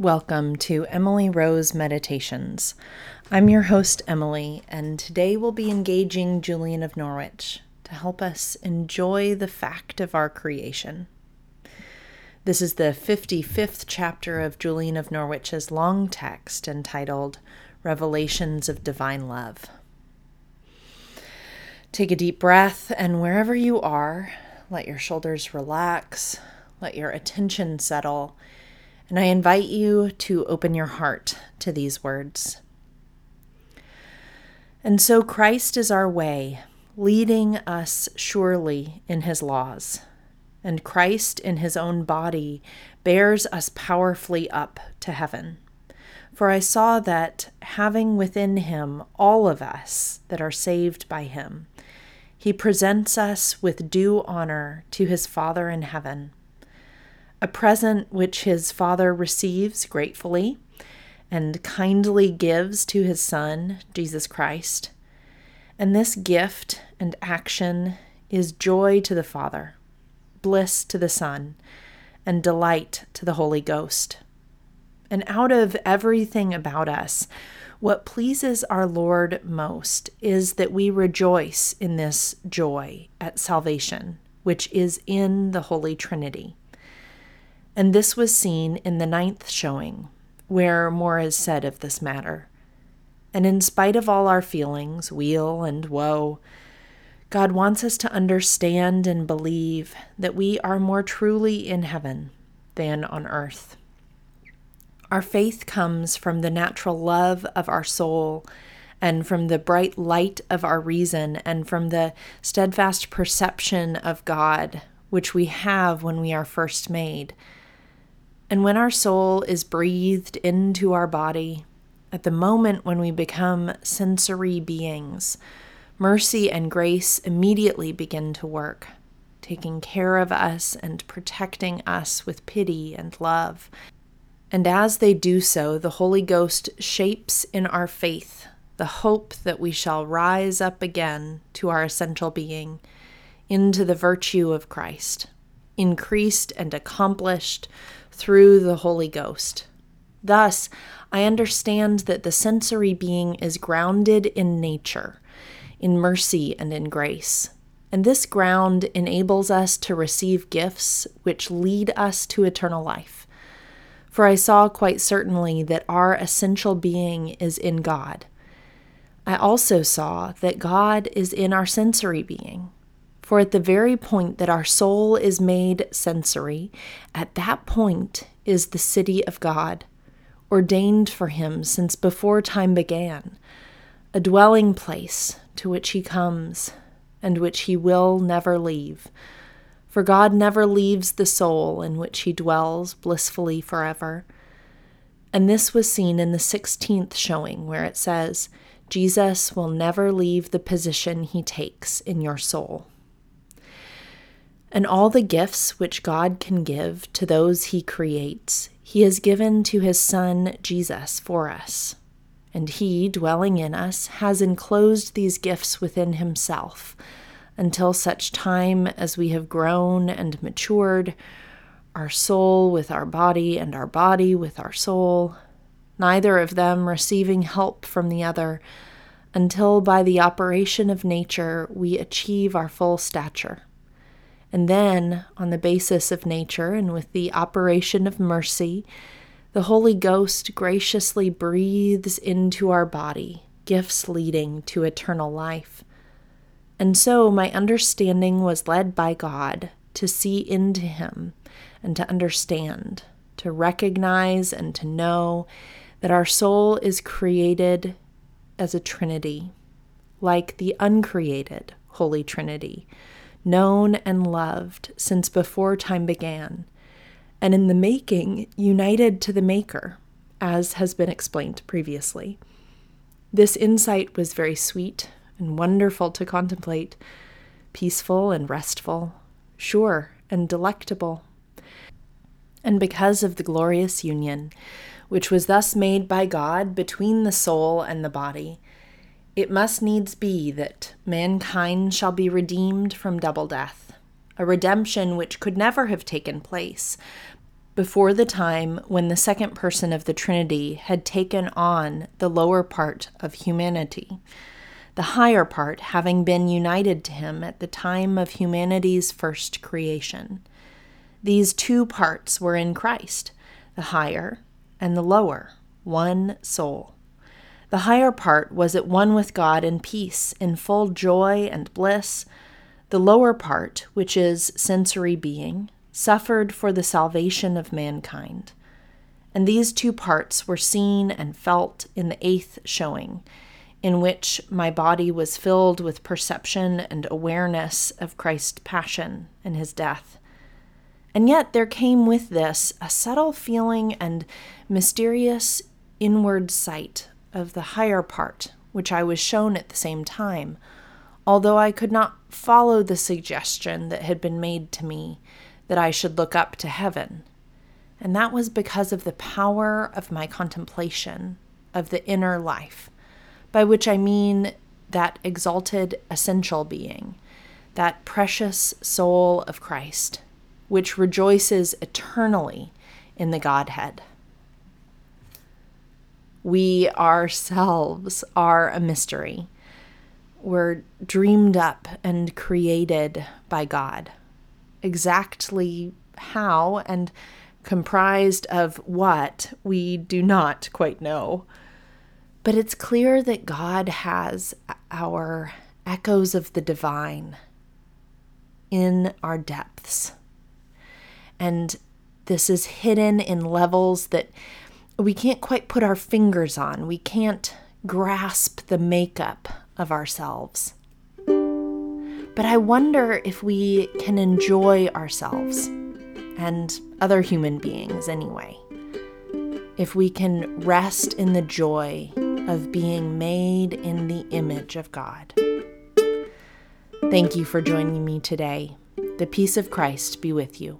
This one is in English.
Welcome to Emily Rose Meditations. I'm your host, Emily, and today we'll be engaging Julian of Norwich to help us enjoy the fact of our creation. This is the 55th chapter of Julian of Norwich's long text entitled Revelations of Divine Love. Take a deep breath, and wherever you are, let your shoulders relax, let your attention settle and I invite you to open your heart to these words. And so Christ is our way, leading us surely in his laws. And Christ in his own body bears us powerfully up to heaven. For I saw that, having within him all of us that are saved by him, he presents us with due honor to his Father in heaven a present which his father receives gratefully and kindly gives to his Son, Jesus Christ. And this gift and action is joy to the Father, bliss to the Son, and delight to the Holy Ghost. And out of everything about us, what pleases our Lord most is that we rejoice in this joy at salvation, which is in the Holy Trinity. And this was seen in the ninth showing, where more is said of this matter. And in spite of all our feelings, weal and woe, God wants us to understand and believe that we are more truly in heaven than on earth. Our faith comes from the natural love of our soul and from the bright light of our reason and from the steadfast perception of God, which we have when we are first made and when our soul is breathed into our body, at the moment when we become sensory beings, mercy and grace immediately begin to work, taking care of us and protecting us with pity and love. And as they do so, the Holy Ghost shapes in our faith the hope that we shall rise up again to our essential being, into the virtue of Christ, increased and accomplished through the Holy Ghost. Thus, I understand that the sensory being is grounded in nature, in mercy and in grace. And this ground enables us to receive gifts which lead us to eternal life. For I saw quite certainly that our essential being is in God. I also saw that God is in our sensory being. For at the very point that our soul is made sensory, at that point is the city of God, ordained for him since before time began, a dwelling place to which he comes and which he will never leave. For God never leaves the soul in which he dwells blissfully forever. And this was seen in the 16th showing, where it says, Jesus will never leave the position he takes in your soul and all the gifts which God can give to those he creates, he has given to his Son Jesus for us. And he, dwelling in us, has enclosed these gifts within himself until such time as we have grown and matured, our soul with our body and our body with our soul, neither of them receiving help from the other, until by the operation of nature we achieve our full stature and then, on the basis of nature and with the operation of mercy, the Holy Ghost graciously breathes into our body gifts leading to eternal life. And so my understanding was led by God to see into Him and to understand, to recognize and to know that our soul is created as a Trinity, like the uncreated Holy Trinity known and loved since before time began, and in the making, united to the Maker, as has been explained previously. This insight was very sweet and wonderful to contemplate, peaceful and restful, sure and delectable. And because of the glorious union, which was thus made by God between the soul and the body, it must needs be that mankind shall be redeemed from double death, a redemption which could never have taken place before the time when the second person of the Trinity had taken on the lower part of humanity, the higher part having been united to him at the time of humanity's first creation. These two parts were in Christ, the higher and the lower, one soul. The higher part was at one with God in peace, in full joy and bliss. The lower part, which is sensory being, suffered for the salvation of mankind. And these two parts were seen and felt in the eighth showing, in which my body was filled with perception and awareness of Christ's passion and his death. And yet there came with this a subtle feeling and mysterious inward sight of the higher part, which I was shown at the same time, although I could not follow the suggestion that had been made to me that I should look up to heaven. And that was because of the power of my contemplation of the inner life, by which I mean that exalted essential being, that precious soul of Christ, which rejoices eternally in the Godhead. We ourselves are a mystery. We're dreamed up and created by God. Exactly how and comprised of what we do not quite know. But it's clear that God has our echoes of the divine in our depths. And this is hidden in levels that we can't quite put our fingers on. We can't grasp the makeup of ourselves. But I wonder if we can enjoy ourselves and other human beings anyway. If we can rest in the joy of being made in the image of God. Thank you for joining me today. The peace of Christ be with you.